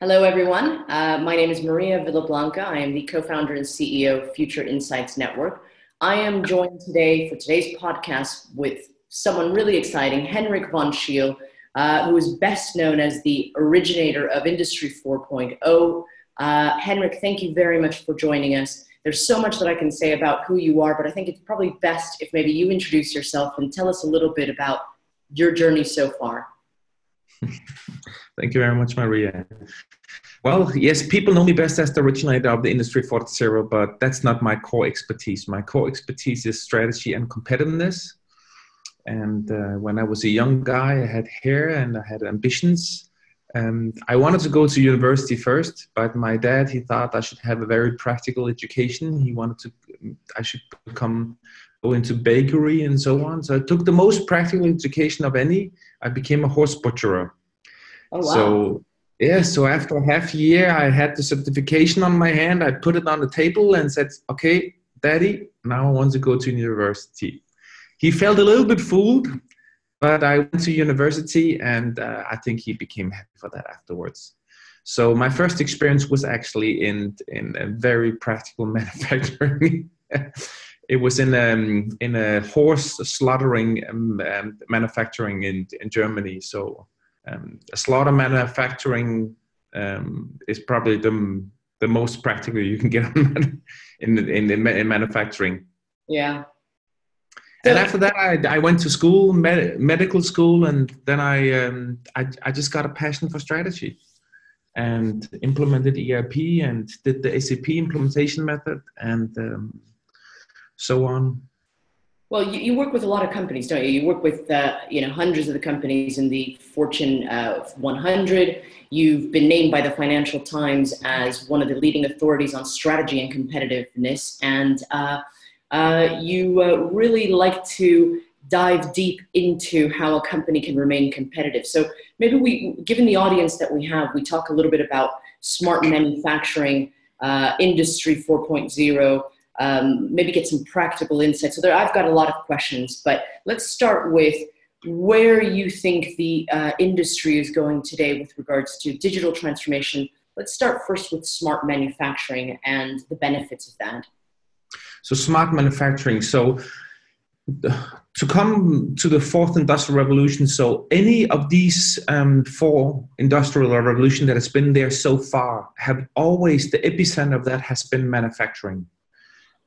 Hello, everyone. Uh, my name is Maria Villablanca. I am the co founder and CEO of Future Insights Network. I am joined today for today's podcast with someone really exciting, Henrik von Scheel, uh, who is best known as the originator of Industry 4.0. Uh, Henrik, thank you very much for joining us. There's so much that I can say about who you are, but I think it's probably best if maybe you introduce yourself and tell us a little bit about your journey so far. Thank you very much, Maria. Well, yes, people know me best as the originator of the Industry 4.0, but that's not my core expertise. My core expertise is strategy and competitiveness. And uh, when I was a young guy, I had hair and I had ambitions. And I wanted to go to university first, but my dad, he thought I should have a very practical education. He wanted to, I should become, go into bakery and so on. So I took the most practical education of any. I became a horse butcherer. Oh, wow. So yeah, so after a half year, I had the certification on my hand. I put it on the table and said, "Okay, Daddy, now I want to go to university." He felt a little bit fooled, but I went to university, and uh, I think he became happy for that afterwards. So my first experience was actually in in a very practical manufacturing. It was in um, in a horse slaughtering um, um, manufacturing in in Germany. So um, slaughter manufacturing um, is probably the the most practical you can get in in, in, in manufacturing. Yeah. And after that, I, I went to school, med, medical school, and then I, um, I I just got a passion for strategy, and implemented ERP and did the SAP implementation method, and um, so on. Well, you, you, work with a lot of companies, don't you? You work with uh, you know hundreds of the companies in the Fortune uh, 100. You've been named by the Financial Times as one of the leading authorities on strategy and competitiveness, and uh, uh you uh, really like to dive deep into how a company can remain competitive. So maybe we, given the audience that we have, we talk a little bit about smart manufacturing, uh, industry 4.0 um, maybe get some practical insights. So there, I've got a lot of questions, but let's start with where you think the uh, industry is going today with regards to digital transformation. Let's start first with smart manufacturing and the benefits of that. So smart manufacturing. So to come to the fourth industrial revolution so any of these um, four industrial revolution that has been there so far have always the epicenter of that has been manufacturing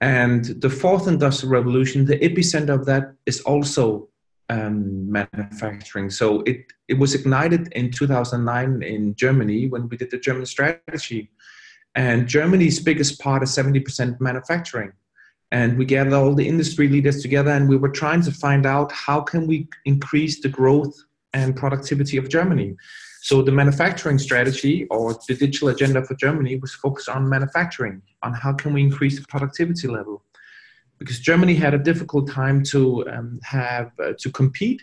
and the fourth industrial revolution, the epicenter of that is also um, manufacturing. So it, it was ignited in 2009 in Germany when we did the German strategy. And Germany's biggest part is 70% manufacturing. And we gathered all the industry leaders together and we were trying to find out how can we increase the growth and productivity of Germany. So the manufacturing strategy or the digital agenda for Germany was focused on manufacturing, on how can we increase the productivity level, because Germany had a difficult time to um, have uh, to compete,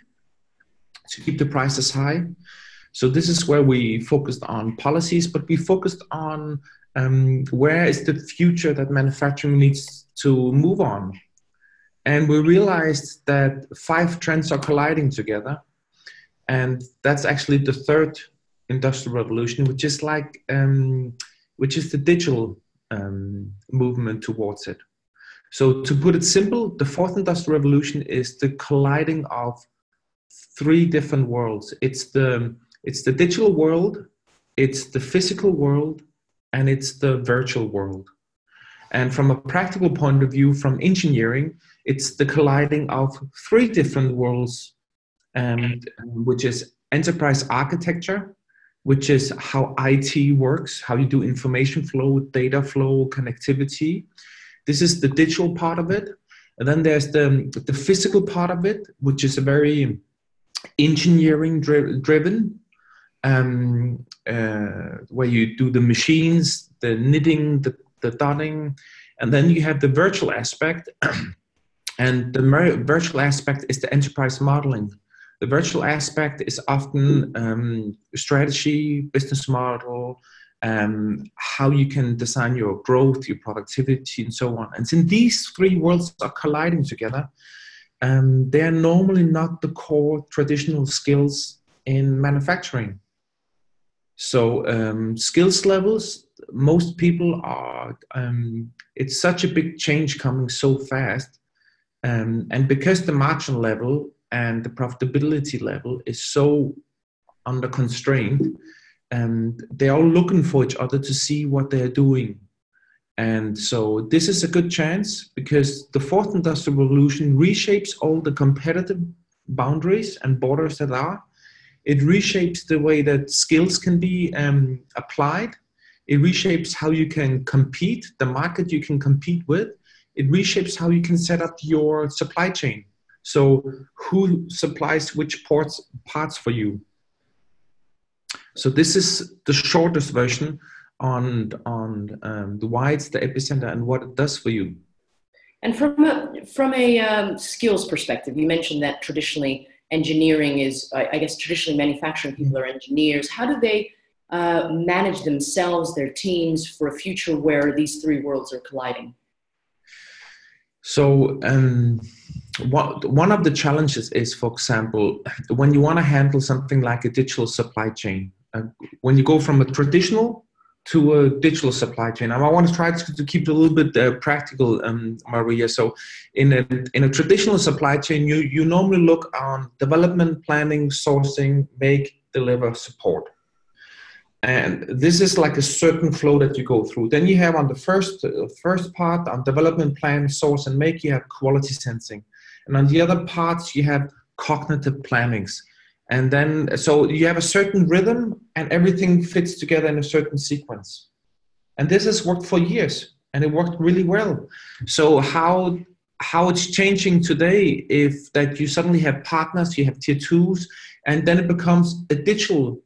to keep the prices high. So this is where we focused on policies, but we focused on um, where is the future that manufacturing needs to move on. And we realized that five trends are colliding together and that's actually the third industrial revolution, which is like um, which is the digital um, movement towards it. So to put it simple, the fourth industrial revolution is the colliding of three different worlds. It's the it's the digital world, it's the physical world, and it's the virtual world. And from a practical point of view, from engineering, it's the colliding of three different worlds um, which is enterprise architecture, which is how IT works, how you do information flow, data flow, connectivity. This is the digital part of it. And then there's the, the physical part of it, which is a very engineering dri- driven, um, uh, where you do the machines, the knitting, the, the dotting. And then you have the virtual aspect. and the mer- virtual aspect is the enterprise modeling the virtual aspect is often um, strategy, business model, um, how you can design your growth, your productivity, and so on. And since these three worlds are colliding together, um, they are normally not the core traditional skills in manufacturing. So um, skills levels, most people are. Um, it's such a big change coming so fast, um, and because the margin level and the profitability level is so under constraint, and they're all looking for each other to see what they're doing. And so this is a good chance because the fourth industrial revolution reshapes all the competitive boundaries and borders that are. It reshapes the way that skills can be um, applied. It reshapes how you can compete, the market you can compete with. It reshapes how you can set up your supply chain. So, who supplies which parts, parts for you? So, this is the shortest version on, on um, the why it's the epicenter and what it does for you. And from a, from a um, skills perspective, you mentioned that traditionally engineering is, I guess, traditionally manufacturing people are engineers. How do they uh, manage themselves, their teams, for a future where these three worlds are colliding? So, um, what, one of the challenges is, for example, when you want to handle something like a digital supply chain, uh, when you go from a traditional to a digital supply chain. I want to try to, keep it a little bit uh, practical, um, Maria. So, in a in a traditional supply chain, you you normally look on development, planning, sourcing, make, deliver, support, and this is like a certain flow that you go through. Then you have on the first uh, first part on development, plan, source, and make, you have quality sensing, and on the other parts you have cognitive plannings. And then so you have a certain rhythm and everything fits together in a certain sequence. And this has worked for years and it worked really well. So how how it's changing today if that you suddenly have partners you have tier twos and then it becomes a digital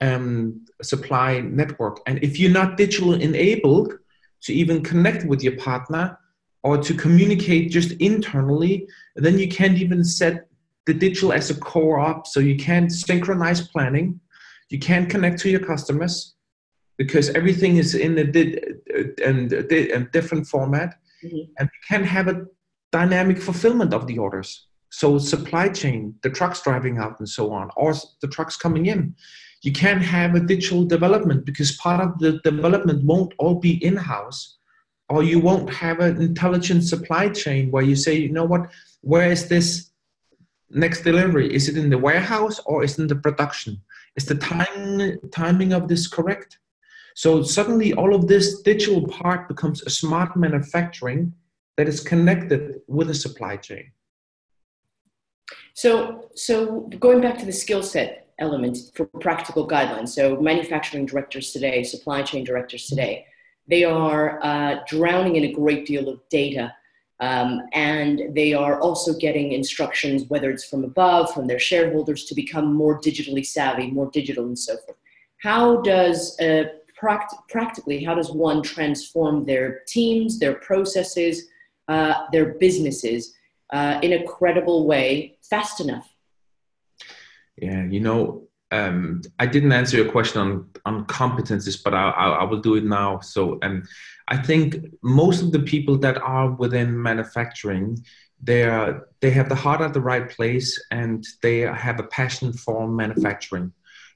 um, supply network. And if you're not digital enabled to even connect with your partner or to communicate just internally then you can't even set the digital as a core op. So you can't synchronize planning, you can't connect to your customers because everything is in a, di- and different format, mm-hmm. and you can't have a dynamic fulfillment of the orders. So supply chain, the trucks driving out and so on, or the trucks coming in. You can't have a digital development because part of the development won't all be in-house, or you won't have an intelligent supply chain where you say, you know what, where is this next delivery? Is it in the warehouse or is it in the production? Is the time timing of this correct? So suddenly all of this digital part becomes a smart manufacturing that is connected with a supply chain. So, so going back to the skill set element for practical guidelines. So manufacturing directors today, supply chain directors today, they are uh, drowning in a great deal of data um, and they are also getting instructions, whether it's from above, from their shareholders, to become more digitally savvy, more digital, and so forth. How does uh, pract- practically how does one transform their teams, their processes, uh, their businesses uh, in a credible way fast enough? Yeah, you know, um, I didn't answer your question on on competencies, but I, I, I will do it now. So, um, I think most of the people that are within manufacturing, they are they have the heart at the right place, and they have a passion for manufacturing.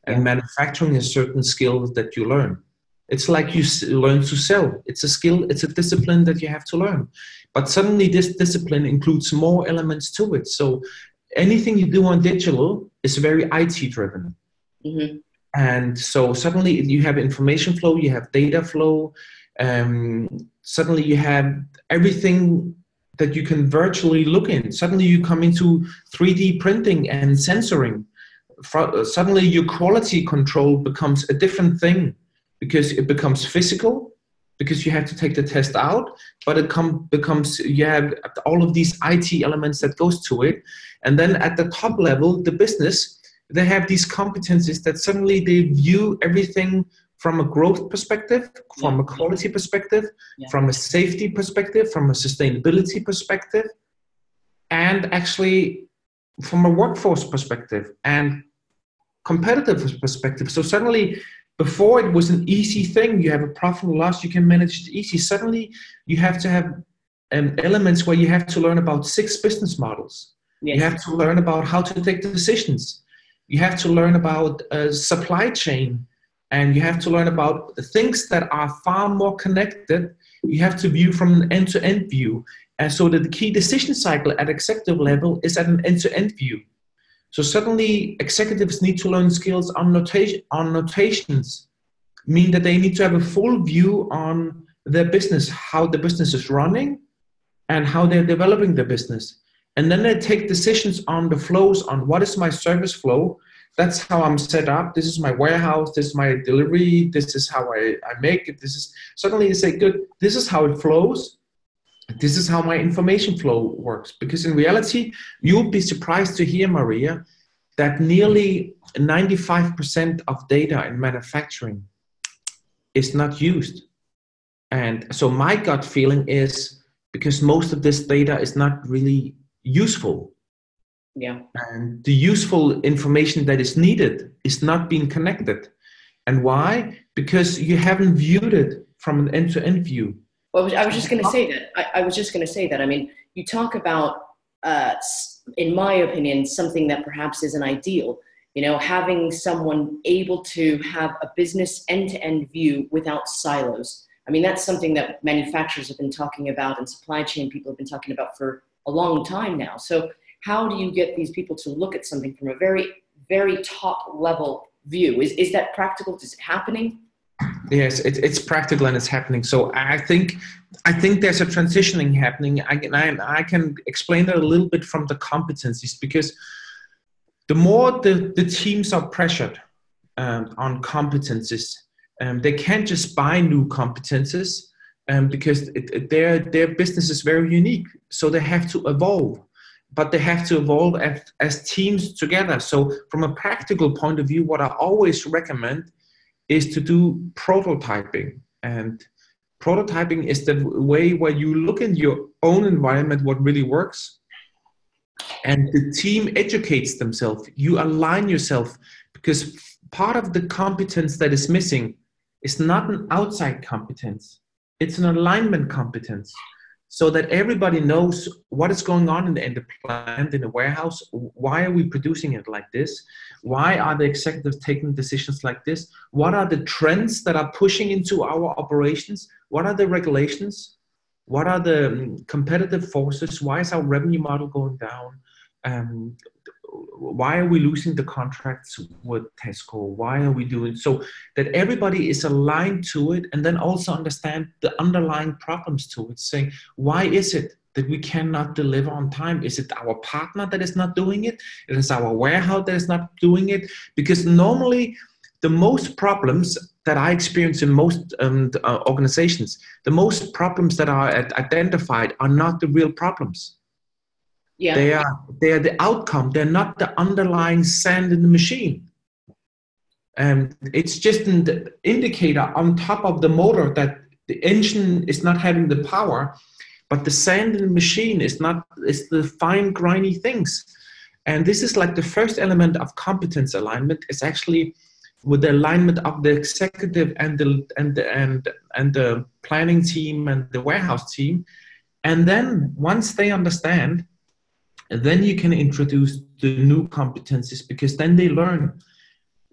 And manufacturing is certain skills that you learn. It's like you learn to sell. It's a skill. It's a discipline that you have to learn. But suddenly, this discipline includes more elements to it. So, anything you do on digital is very IT driven Mm-hmm. And so suddenly you have information flow, you have data flow, um, suddenly you have everything that you can virtually look in. Suddenly you come into 3D printing and sensoring. Suddenly your quality control becomes a different thing because it becomes physical because you have to take the test out but it com- becomes you have all of these it elements that goes to it and then at the top level the business they have these competencies that suddenly they view everything from a growth perspective, from yeah. a quality perspective, yeah. from a safety perspective, from a sustainability perspective, and actually from a workforce perspective and competitive perspective. So suddenly, before it was an easy thing, you have a profit and loss, you can manage it easy. Suddenly, you have to have um, elements where you have to learn about six business models. Yes. You have to learn about how to take decisions you have to learn about a supply chain and you have to learn about the things that are far more connected. You have to view from an end to end view. And so the key decision cycle at executive level is at an end to end view. So suddenly executives need to learn skills on notation on notations, mean that they need to have a full view on their business, how the business is running, and how they're developing the business. And then they take decisions on the flows on what is my service flow. That's how I'm set up. This is my warehouse. This is my delivery. This is how I, I make it. This is suddenly you say, good, this is how it flows. This is how my information flow works. Because in reality, you'll be surprised to hear, Maria, that nearly 95% of data in manufacturing is not used. And so my gut feeling is because most of this data is not really useful. Yeah. And the useful information that is needed is not being connected. And why? Because you haven't viewed it from an end to end view. Well, I was just going to say that. I, I was just going to say that. I mean, you talk about, uh, in my opinion, something that perhaps isn't ideal. You know, having someone able to have a business end to end view without silos. I mean, that's something that manufacturers have been talking about and supply chain people have been talking about for a long time now. So, how do you get these people to look at something from a very, very top level view? Is, is that practical? Is it happening? Yes, it, it's practical and it's happening. So I think I think there's a transitioning happening. I can I, I can explain that a little bit from the competencies because the more the, the teams are pressured um, on competencies, um, they can't just buy new competencies um, because it, it, their their business is very unique. So they have to evolve, but they have to evolve as, as teams together. So from a practical point of view, what I always recommend is to do prototyping. And prototyping is the way where you look in your own environment what really works and the team educates themselves you align yourself because part of the competence that is missing is not an outside competence it's an alignment competence so that everybody knows what is going on in the, in the plant in the warehouse. Why are we producing it like this? Why are the executives taking decisions like this? What are the trends that are pushing into our operations? What are the regulations? What are the um, competitive forces? Why is our revenue model going down? Um, why are we losing the contracts with Tesco? Why are we doing so that everybody is aligned to it and then also understand the underlying problems to it, saying, why is it that we cannot deliver on time? Is it our partner that is not doing it? It is our warehouse that is not doing it? Because normally the most problems that I experience in most um, uh, organizations, the most problems that are identified are not the real problems yeah. They are they are the outcome. They're not the underlying sand in the machine. And it's just an indicator on top of the motor that the engine is not having the power, but the sand in the machine is not is the fine grimy things. And this is like the first element of competence alignment is actually with the alignment of the executive and the and the, and and the planning team and the warehouse team. And then once they understand and then you can introduce the new competencies because then they learn.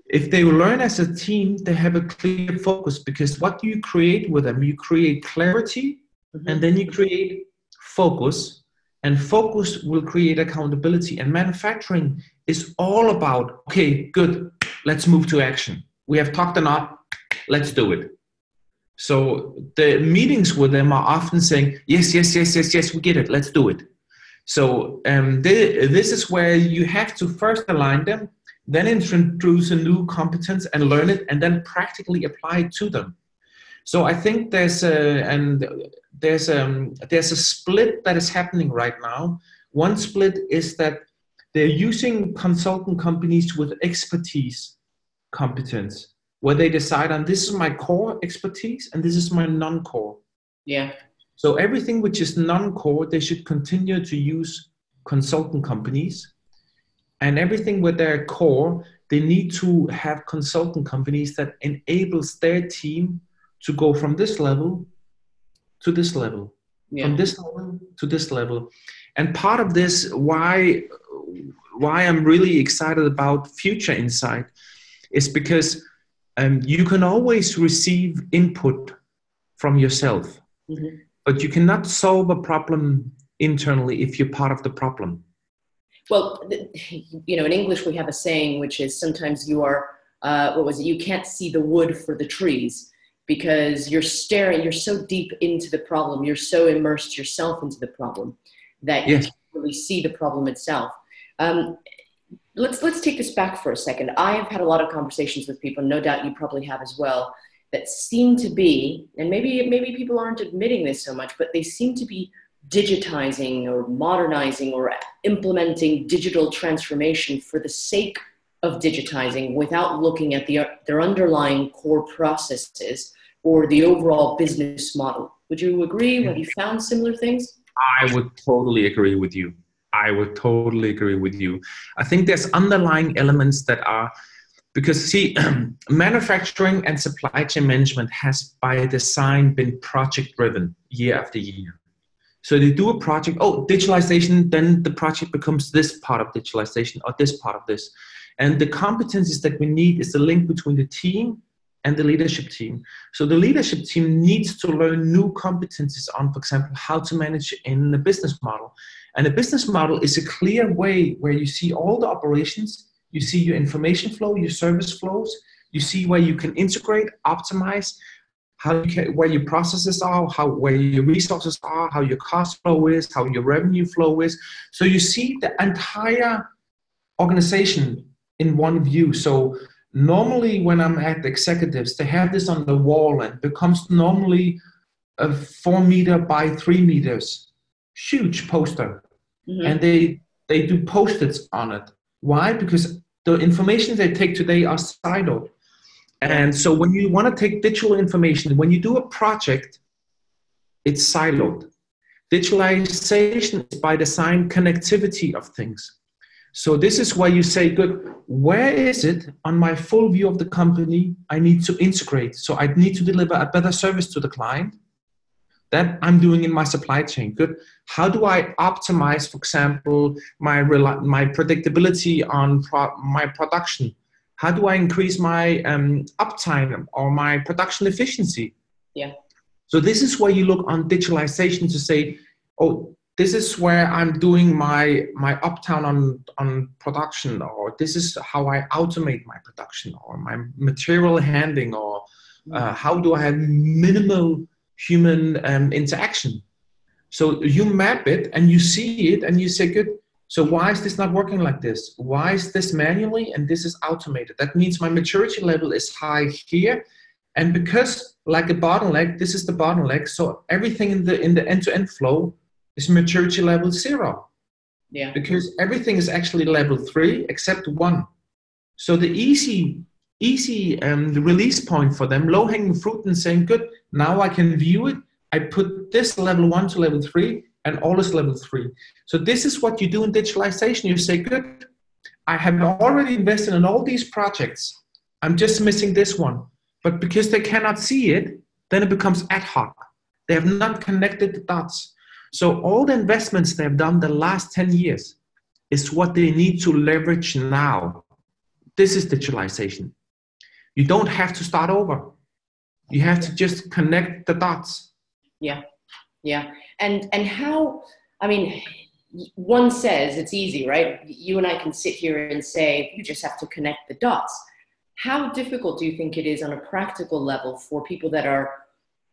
If they learn as a team, they have a clear focus because what do you create with them? You create clarity mm-hmm. and then you create focus, and focus will create accountability. And manufacturing is all about okay, good, let's move to action. We have talked enough, let's do it. So the meetings with them are often saying, yes, yes, yes, yes, yes, we get it, let's do it. So um, this is where you have to first align them, then introduce a new competence and learn it, and then practically apply it to them. So I think there's a and there's a um, there's a split that is happening right now. One split is that they're using consultant companies with expertise competence, where they decide on this is my core expertise and this is my non-core. Yeah. So everything which is non-core, they should continue to use consultant companies. And everything with their core, they need to have consultant companies that enables their team to go from this level to this level, yeah. from this level to this level. And part of this, why why I'm really excited about Future Insight, is because um, you can always receive input from yourself, mm-hmm. But you cannot solve a problem internally if you're part of the problem. Well, you know, in English we have a saying which is sometimes you are, uh, what was it? You can't see the wood for the trees because you're staring, you're so deep into the problem, you're so immersed yourself into the problem that yes. you can't really see the problem itself. Um, let's let's take this back for a second. I have had a lot of conversations with people, no doubt you probably have as well, that seem to be, and maybe maybe people aren't admitting this so much, but they seem to be digitizing or modernizing or implementing digital transformation for the sake of digitizing without looking at the, their underlying core processes or the overall business model. Would you agree? Have you found similar things? I would totally agree with you. I would totally agree with you. I think there's underlying elements that are because see manufacturing and supply chain management has by design been project driven year after year so they do a project oh digitalization then the project becomes this part of digitalization or this part of this and the competencies that we need is the link between the team and the leadership team. So the leadership team needs to learn new competencies on, for example, how to manage in the business model. And a business model is a clear way where you see all the operations, you see your information flow, your service flows, you see where you can integrate, optimize, how you can, where your processes are, how where your resources are, how your cost flow is, how your revenue flow is. So you see the entire organization in one view. So normally when I'm at the executives, they have this on the wall and becomes normally a four meter by three meters, huge poster. Mm-hmm. And they they do post-its on it. Why? Because the information they take today are siloed. And so when you want to take digital information, when you do a project, it's siloed. Digitalization is by design connectivity of things. So this is why you say, good, where is it on my full view of the company I need to integrate? So I need to deliver a better service to the client that I'm doing in my supply chain. Good. How do I optimize, for example, my my predictability on pro- my production? How do I increase my um, uptime or my production efficiency? Yeah. So this is where you look on digitalization to say, oh, this is where I'm doing my my uptime on on production, or this is how I automate my production, or my material handling, or uh, how do I have minimal human um, interaction. So you map it and you see it and you say, good. So why is this not working like this? Why is this manually and this is automated? That means my maturity level is high here. And because like a bottleneck, this is the bottleneck. So everything in the in the end-to-end flow is maturity level zero. Yeah. Because everything is actually level three except one. So the easy easy um, release point for them, low hanging fruit, and saying, good, now I can view it. I put this level one to level three, and all is level three. So this is what you do in digitalization. You say, good, I have already invested in all these projects. I'm just missing this one. But because they cannot see it, then it becomes ad hoc. They have not connected the dots. So all the investments they have done the last 10 years is what they need to leverage now. This is digitalization. You don't have to start over. You have to just connect the dots. Yeah. Yeah. And and how I mean one says it's easy, right? You and I can sit here and say you just have to connect the dots. How difficult do you think it is on a practical level for people that are,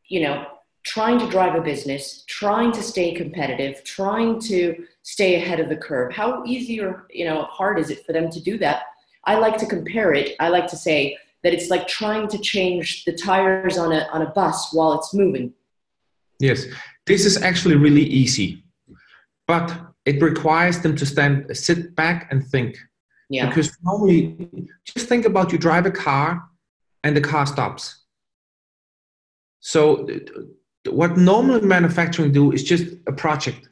you know, trying to drive a business, trying to stay competitive, trying to stay ahead of the curve? How easy or, you know, hard is it for them to do that? I like to compare it. I like to say that it's like trying to change the tires on a, on a bus while it's moving. Yes, this is actually really easy, but it requires them to stand, sit back and think. Yeah. Because normally, just think about you drive a car and the car stops. So, what normal manufacturing do is just a project.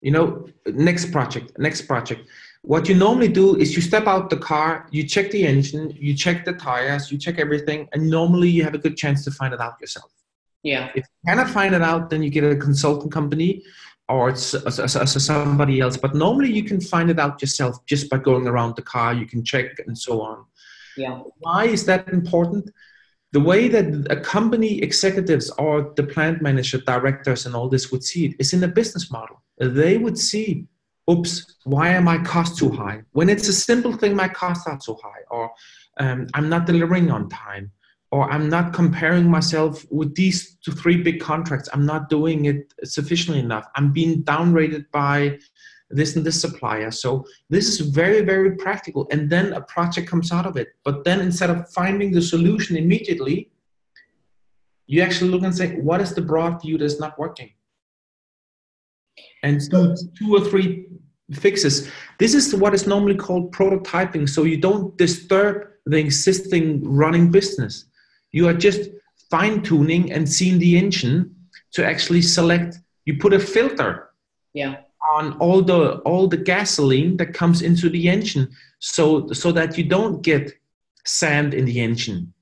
You know, next project, next project what you normally do is you step out the car, you check the engine, you check the tires, you check everything, and normally you have a good chance to find it out yourself. Yeah. If you cannot find it out, then you get a consulting company or it's somebody else. But normally you can find it out yourself just by going around the car. You can check and so on. Yeah. Why is that important? The way that a company executives or the plant manager, directors, and all this would see it is in the business model. They would see, oops, why are my costs too high? When it's a simple thing, my costs are too high, or um, I'm not delivering on time, or I'm not comparing myself with these two, three big contracts. I'm not doing it sufficiently enough. I'm being downrated by this and this supplier. So this is very, very practical. And then a project comes out of it. But then instead of finding the solution immediately, you actually look and say, what is the broad view that's not working? And do two or three fixes. This is what is normally called prototyping. So you don't disturb the existing running business. You are just fine tuning and seeing the engine to actually select. You put a filter. Yeah on all the all the gasoline that comes into the engine so so that you don't get sand in the engine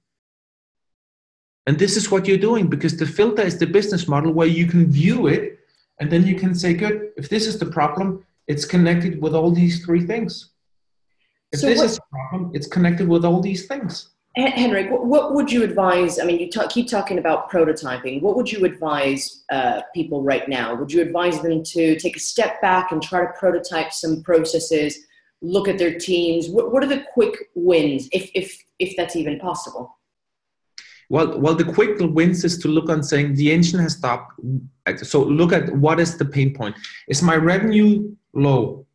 and this is what you're doing because the filter is the business model where you can view it and then you can say good if this is the problem it's connected with all these three things if so this is a problem it's connected with all these things Henrik, what would you advise? I mean, you talk, keep talking about prototyping. What would you advise uh, people right now? Would you advise them to take a step back and try to prototype some processes, look at their teams? What, what are the quick wins, if, if, if that's even possible? Well, well, the quick wins is to look on saying the engine has stopped. So look at what is the pain point. Is my revenue low,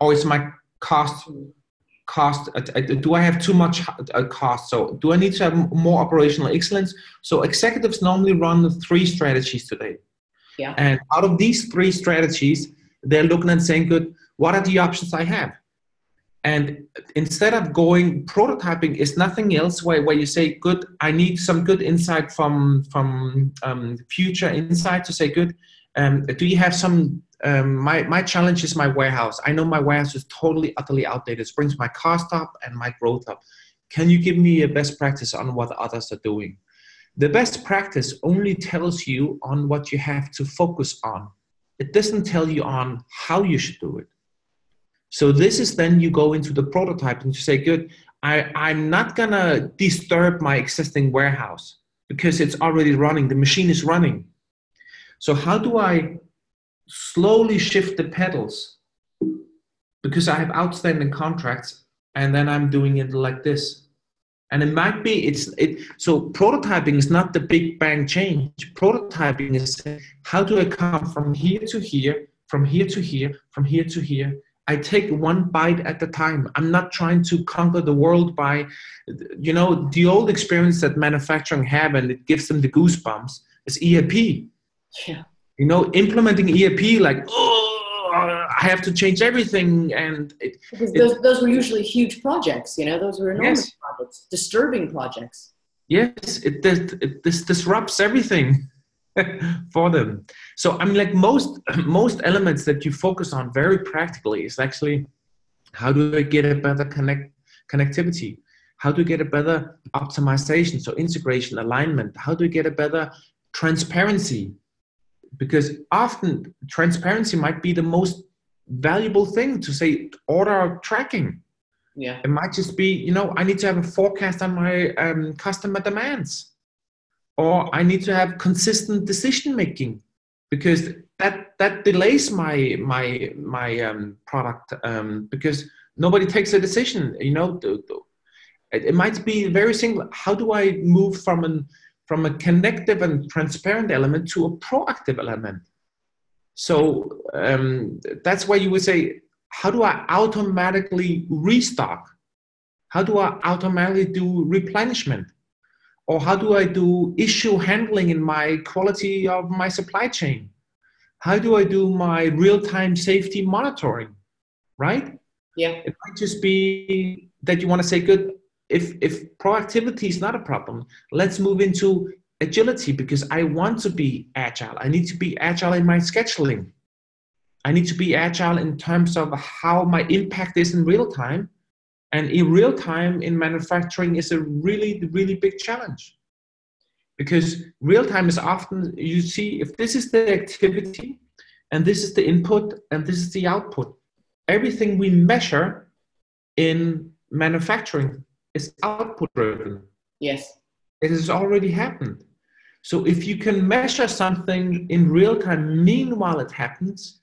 or is my cost cost do i have too much uh, cost? So do i need to have more operational excellence? So executives normally run three strategies today. Yeah. And out of these three strategies they're looking and saying good what are the options i have and instead of going prototyping is nothing else where, where you say good i need some good insight from from um, future insight to say good um, do you have some um, my, my challenge is my warehouse. I know my warehouse is totally, utterly outdated. It brings my cost up and my growth up. Can you give me a best practice on what others are doing? The best practice only tells you on what you have to focus on. It doesn't tell you on how you should do it. So this is then you go into the prototype and you say, good, I, I'm not gonna disturb my existing warehouse because it's already running, the machine is running. So how do I slowly shift the pedals because I have outstanding contracts and then I'm doing it like this. And it might be it's it so prototyping is not the big bang change. Prototyping is how do I come from here to here, from here to here, from here to here. I take one bite at a time. I'm not trying to conquer the world by, you know, the old experience that manufacturing have and it gives them the goosebumps is ERP. Yeah you know implementing erp like oh i have to change everything and it, because those, it, those were usually huge projects you know those were enormous yes. projects disturbing projects yes it, it, it this disrupts everything for them. So i mean like most most elements that you focus on very practically is actually how do i get a better connect connectivity? How do you get a better optimization? So integration alignment. How do you get a better transparency? Because often transparency might be the most valuable thing to say order tracking. Yeah. It might just be you know i need to have a forecast on my um, customer demands or i need to have consistent decision making because that that delays my my my um, product um, because nobody takes a decision you know it, might be very simple how do i move from an from a connective and transparent element to a proactive element. So um, that's why you would say, how do I automatically restock? How do I automatically do replenishment? Or how do I do issue handling in my quality of my supply chain? How do I do my real time safety monitoring? Right? Yeah. It might just be that you want to say, good, if if proactivity is not a problem let's move into agility because i want to be agile i need to be agile in my scheduling i need to be agile in terms of how my impact is in real time and in real time in manufacturing is a really really big challenge because real time is often you see if this is the activity and this is the input and this is the output everything we measure in manufacturing is output driven. Yes. It has already happened. So if you can measure something in real time, meanwhile it happens,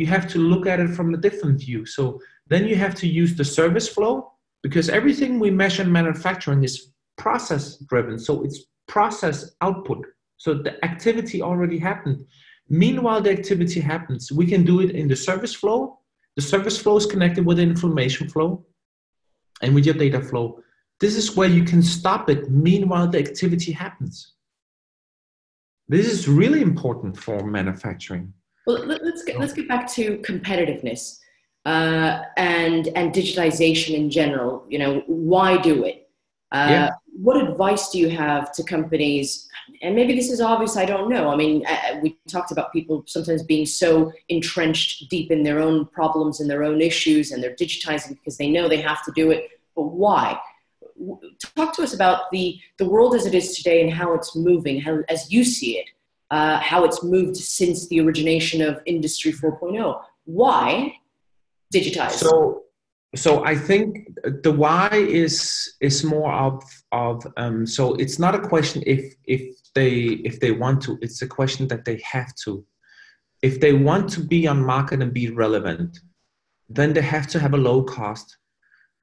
you have to look at it from a different view. So then you have to use the service flow because everything we measure in manufacturing is process driven. So it's process output. So the activity already happened. Meanwhile, the activity happens. We can do it in the service flow. The service flow is connected with the information flow and with your data flow. This is where you can stop it. Meanwhile, the activity happens. This is really important for manufacturing. Well, let's get, let's get back to competitiveness uh, and and digitization in general. You know, why do it? Uh, yeah. What advice do you have to companies? And maybe this is obvious. I don't know. I mean, uh, we talked about people sometimes being so entrenched deep in their own problems and their own issues, and they're digitizing because they know they have to do it. But why? Talk to us about the the world as it is today and how it's moving, how as you see it, uh, how it's moved since the origination of Industry 4.0. Why digitize? So so I think the why is is more of of um, so it's not a question if if they if they want to it's a question that they have to if they want to be on market and be relevant then they have to have a low cost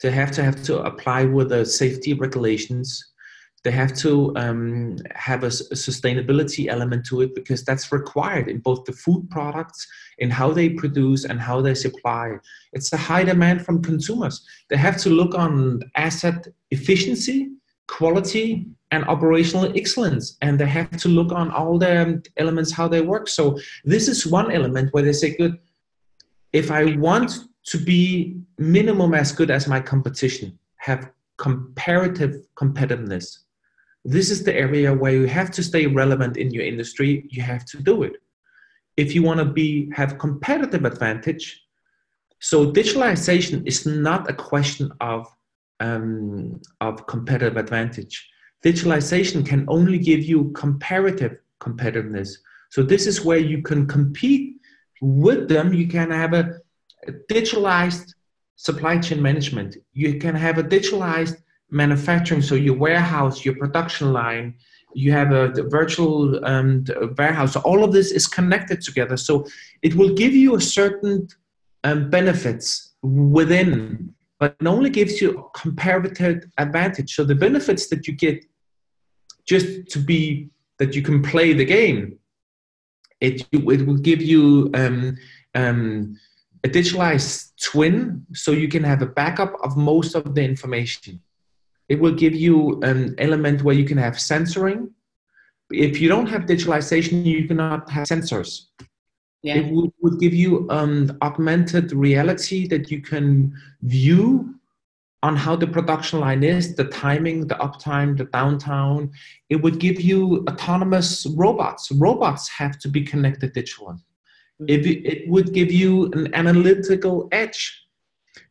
they have to have to apply with the safety regulations they have to um, have a, a, sustainability element to it because that's required in both the food products in how they produce and how they supply. It's a high demand from consumers. They have to look on asset efficiency quality and operational excellence and they have to look on all the elements how they work. So this is one element where they say good if i want to be minimum as good as my competition have comparative competitiveness this is the area where you have to stay relevant in your industry. You have to do it. If you want to be have competitive advantage so digitalization is not a question of um, of competitive advantage. Digitalization can only give you comparative competitiveness. So this is where you can compete with them. You can have a, a digitalized supply chain management. You can have a digitalized manufacturing, so your warehouse, your production line, you have a virtual um, warehouse. All of this is connected together. So it will give you a certain um, benefits within, but it only gives you a comparative advantage. So the benefits that you get just to be that you can play the game, it it will give you um, um, a digitalized twin, so you can have a backup of most of the information it will give you an element where you can have sensoring. If you don't have digitalization, you cannot have sensors. Yeah. It would, would give you um, augmented reality that you can view on how the production line is, the timing, the uptime, the downtime. It would give you autonomous robots. Robots have to be connected digitally. Mm-hmm. It, it would give you an analytical edge.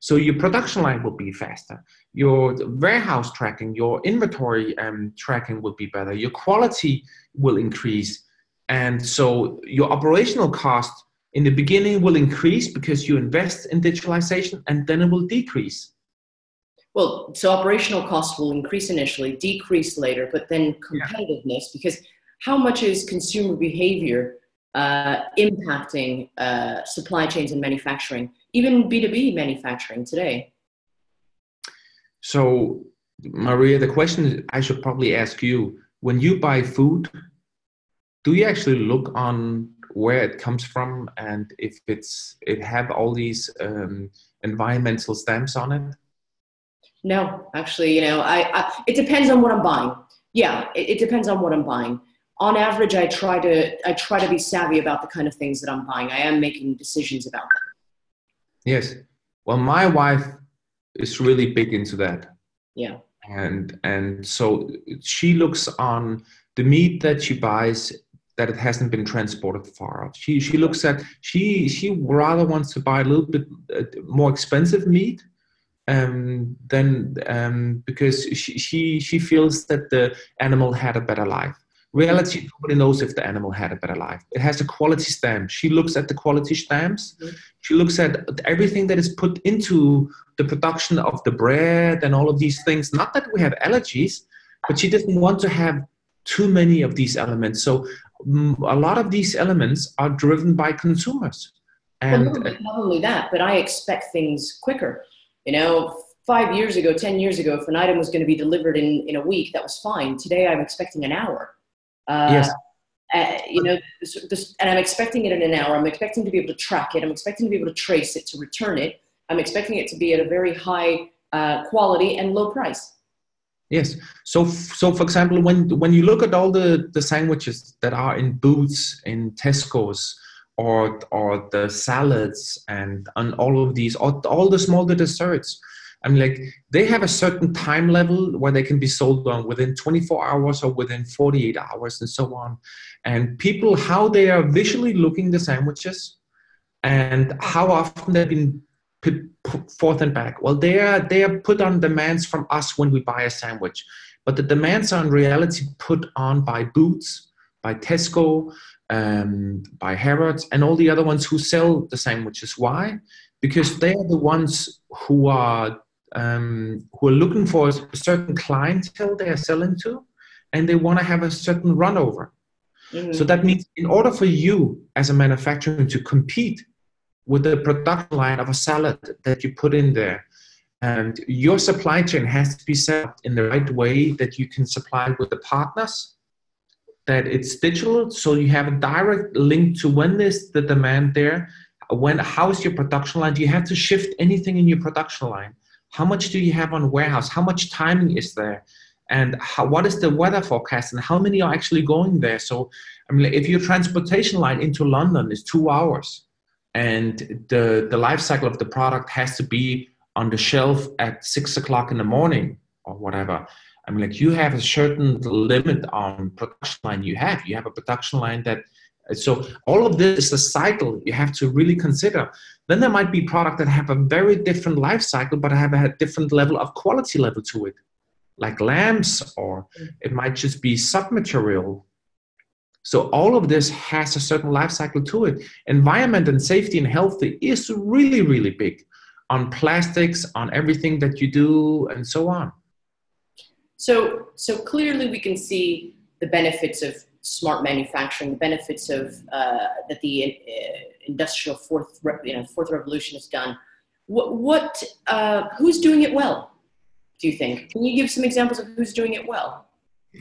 So your production line will be faster your warehouse tracking, your inventory um, tracking will be better, your quality will increase. And so your operational cost in the beginning will increase because you invest in digitalization and then it will decrease. Well, so operational costs will increase initially, decrease later, but then competitiveness, yeah. because how much is consumer behavior uh, impacting uh, supply chains and manufacturing, even B2B manufacturing today? So, Maria, the question I should probably ask you when you buy food, do you actually look on where it comes from and if it's it have all these um, environmental stamps on it? No, actually, you know, I, I it depends on what I'm buying. Yeah, it, it depends on what I'm buying. On average, I try to I try to be savvy about the kind of things that I'm buying. I am making decisions about them. Yes. Well, my wife is really big into that. Yeah. And and so she looks on the meat that she buys that it hasn't been transported far. She she looks at she she rather wants to buy a little bit uh, more expensive meat um, then um, because she, she she feels that the animal had a better life. Reality, nobody knows if the animal had a better life. It has a quality stamp. She looks at the quality stamps. Mm-hmm. She looks at everything that is put into the production of the bread and all of these things. Not that we have allergies, but she doesn't want to have too many of these elements. So um, a lot of these elements are driven by consumers. And well, not, not only that, but I expect things quicker. You know, five years ago, 10 years ago, if an item was going to be delivered in, in a week, that was fine. Today, I'm expecting an hour. Uh, yes. Uh, you know, and I'm expecting it in an hour. I'm expecting to be able to track it. I'm expecting to be able to trace it, to return it. I'm expecting it to be at a very high uh, quality and low price. Yes. So, so for example, when when you look at all the the sandwiches that are in Boots, in Tesco's, or or the salads and and all of these, or all the small desserts, I mean, like they have a certain time level where they can be sold on within 24 hours or within 48 hours and so on. And people, how they are visually looking the sandwiches and how often they've been put forth and back. Well, they are, they are put on demands from us when we buy a sandwich. But the demands are in reality put on by Boots, by Tesco, um, by Harrods, and all the other ones who sell the sandwiches. Why? Because they are the ones who are um, who are looking for a certain clientele they are selling to, and they want to have a certain runover. Mm-hmm. So that means, in order for you as a manufacturer to compete with the production line of a salad that you put in there, and your supply chain has to be set up in the right way that you can supply with the partners that it's digital so you have a direct link to when is the demand there when how is your production line do you have to shift anything in your production line how much do you have on warehouse? How much timing is there? And how, what is the weather forecast? And how many are actually going there? So i mean if your transportation line into london is two hours and the the life cycle of the product has to be on the shelf at six o'clock in the morning or whatever i mean like you have a certain limit on production line you have. You have a production line that so all of this is a cycle you have to really consider then there might be products that have a very different life cycle, but have a different level of quality level to it, like lamps, or it might just be submaterial. So all of this has a certain life cycle to it. Environment and safety and health is really, really big on plastics, on everything that you do, and so on. So, so clearly we can see the benefits of smart manufacturing, the benefits of uh, that the uh, industrial fourth, you know, fourth revolution has done. What, what uh, who's doing it well? Do you think? Can you give some examples of who's doing it well?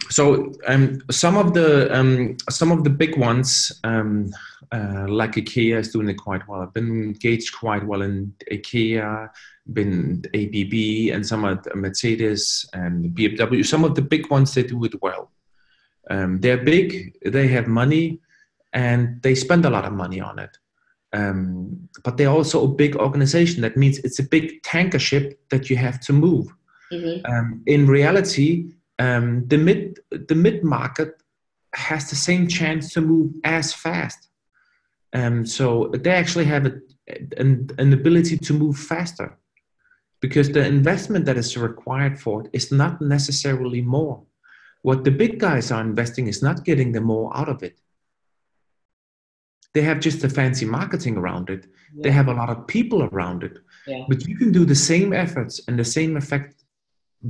So um, some of the um, some of the big ones, um, uh, like IKEA, is doing it quite well. I've been engaged quite well in IKEA, been ABB, and some of Mercedes and BMW. Some of the big ones they do it well. Um, they're big, they have money, and they spend a lot of money on it. Um, but they're also a big organization. That means it's a big tanker ship that you have to move. Mm-hmm. Um, in reality, um, the mid the mid market has the same chance to move as fast. Um, so they actually have a, an, an ability to move faster because the investment that is required for it is not necessarily more. What the big guys are investing is not getting the more out of it. They have just a fancy marketing around it. Yeah. They have a lot of people around it. Yeah. But you can do the same efforts and the same effect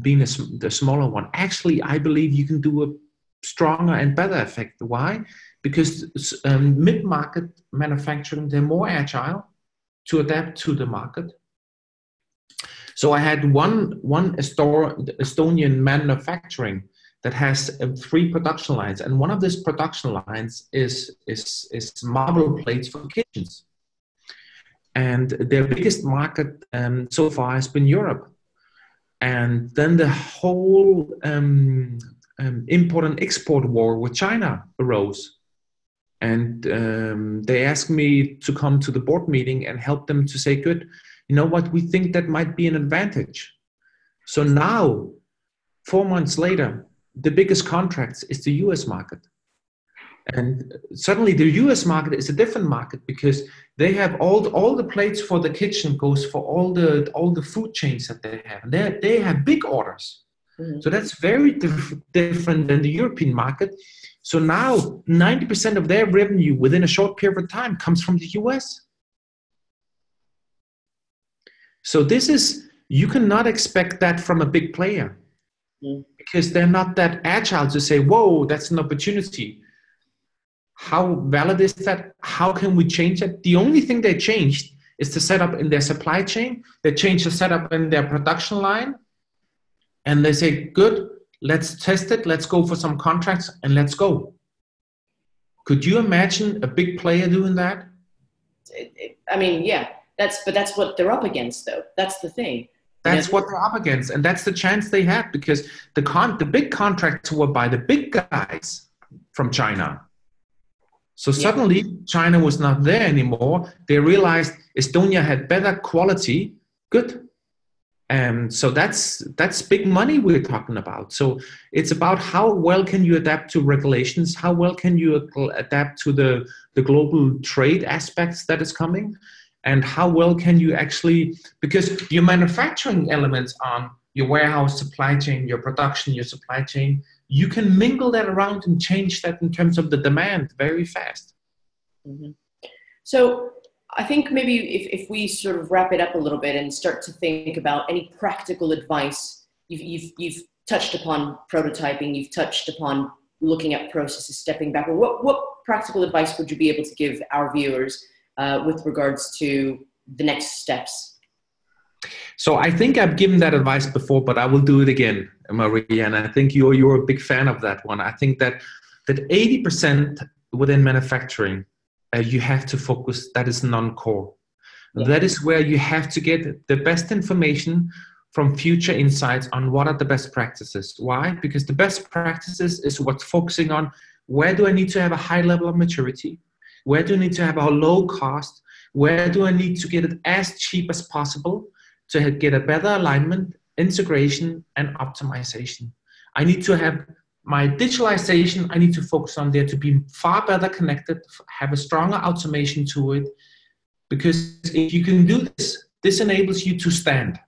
being a, the smaller one. Actually, I believe you can do a stronger and better effect. Why? Because um, mid-market manufacturing, they're more agile to adapt to the market. So I had one one Estonian manufacturing that has uh, three production lines, and one of these production lines is is is marble plates for kitchens. And their biggest market um, so far has been Europe. And then the whole um, um, import and export war with China arose. And um, they asked me to come to the board meeting and help them to say, good, you know what, we think that might be an advantage. So now, four months later, the biggest contracts is the US market. And suddenly the US market is a different market because they have all, all the plates for the kitchen goes for all the all the food chains that they have. And they, they have big orders. Mm-hmm. So that's very dif- different than the European market. So now 90% of their revenue within a short period of time comes from the US. So this is, you cannot expect that from a big player mm. Because they're not that agile to say, whoa, that's an opportunity. How valid is that? How can we change it? The only thing they changed is the setup in their supply chain. They changed the setup in their production line. And they say, good, let's test it, let's go for some contracts, and let's go. Could you imagine a big player doing that? I mean, yeah, that's but that's what they're up against, though. That's the thing. That's what they're up against, and that's the chance they had because the con the big contracts were by the big guys from China. So yeah. suddenly China was not there anymore. They realized Estonia had better quality. Good. And so that's that's big money we're talking about. So it's about how well can you adapt to regulations, how well can you adapt to the the global trade aspects that is coming, and how well can you actually because your manufacturing elements on your warehouse supply chain your production your supply chain you can mingle that around and change that in terms of the demand very fast mm-hmm. so i think maybe if, if we sort of wrap it up a little bit and start to think about any practical advice you've, you've, you've touched upon prototyping you've touched upon looking at processes stepping back what, what practical advice would you be able to give our viewers uh, with regards to the next steps? So I think I've given that advice before, but I will do it again, Marie. And I think you're you're a big fan of that one. I think that that 80% within manufacturing, uh, you have to focus. That is non-core. Yeah. That is where you have to get the best information from future insights on what are the best practices. Why? Because the best practices is what's focusing on where do I need to have a high level of maturity? Where do I need to have a low cost? Where do I need to get it as cheap as possible to get a better alignment, integration, and optimization? I need to have my digitalization, I need to focus on there to be far better connected, have a stronger automation to it. Because if you can do this, this enables you to stand.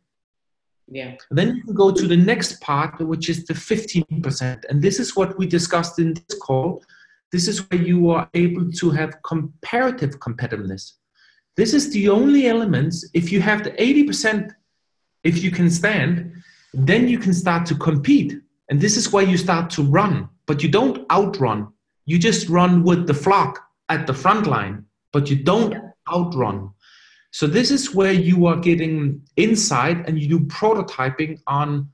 Yeah. then you can go to the next part, which is the 15%. And this is what we discussed in this call, this is where you are able to have comparative competitiveness. This is the only elements. If you have the 80%, if you can stand, then you can start to compete. And this is where you start to run, but you don't outrun. You just run with the flock at the front line, but you don't outrun. So this is where you are getting insight and you do prototyping on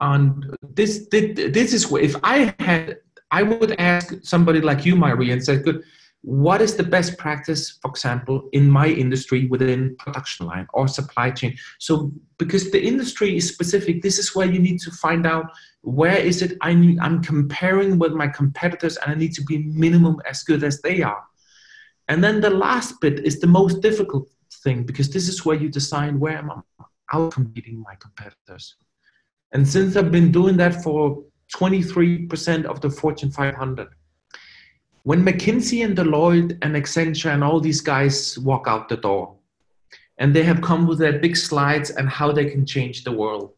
on this this is where if I had I would ask somebody like you, Marie, and say, good, what is the best practice, for example, in my industry within production line or supply chain? So, because the industry is specific, this is where you need to find out where is it I need, I'm comparing with my competitors and I need to be minimum as good as they are. And then the last bit is the most difficult thing because this is where you decide where am I out competing my competitors. And since I've been doing that for 23% of the Fortune 500. When McKinsey and Deloitte and Accenture and all these guys walk out the door, and they have come with their big slides and how they can change the world,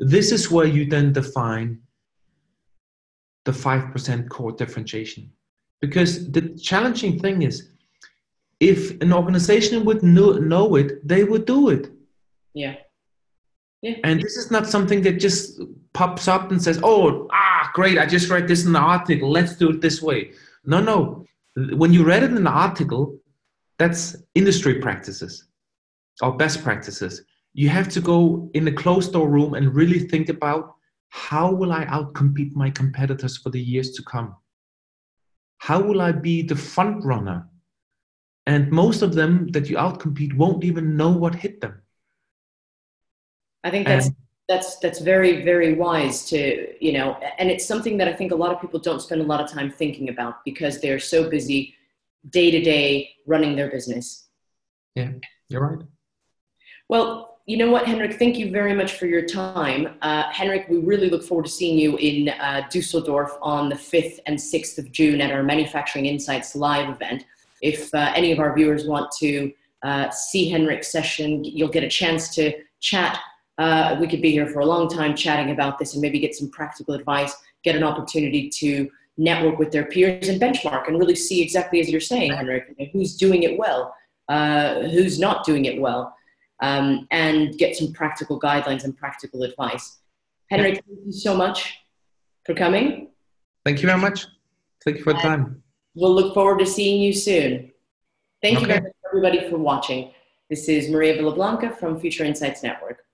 this is where you then define the 5% core differentiation. Because the challenging thing is, if an organization would know, it, they would do it. Yeah. Yeah. And this is not something that just pops up and says, "Oh, ah, great! I just read this in the article. Let's do it this way." No, no. When you read it in the article, that's industry practices or best practices. You have to go in a closed door room and really think about how will I outcompete my competitors for the years to come? How will I be the front runner? And most of them that you outcompete won't even know what hit them. I think that's and, that's that's very very wise to you know, and it's something that I think a lot of people don't spend a lot of time thinking about because they're so busy day to day running their business. Yeah, you're right. Well, you know what, Henrik, thank you very much for your time. Uh, Henrik, we really look forward to seeing you in uh, Dusseldorf on the 5th and 6th of June at our Manufacturing Insights live event. If uh, any of our viewers want to uh, see Henrik's session, you'll get a chance to chat uh, we could be here for a long time chatting about this and maybe get some practical advice, get an opportunity to network with their peers and benchmark and really see exactly as you're saying, Henrik, who's doing it well, uh, who's not doing it well, um, and get some practical guidelines and practical advice. Henrik, thank you so much for coming. Thank you very much. Thank you for the time. We'll look forward to seeing you soon. Thank okay. you very much, everybody, for watching. This is Maria Villablanca from Future Insights Network.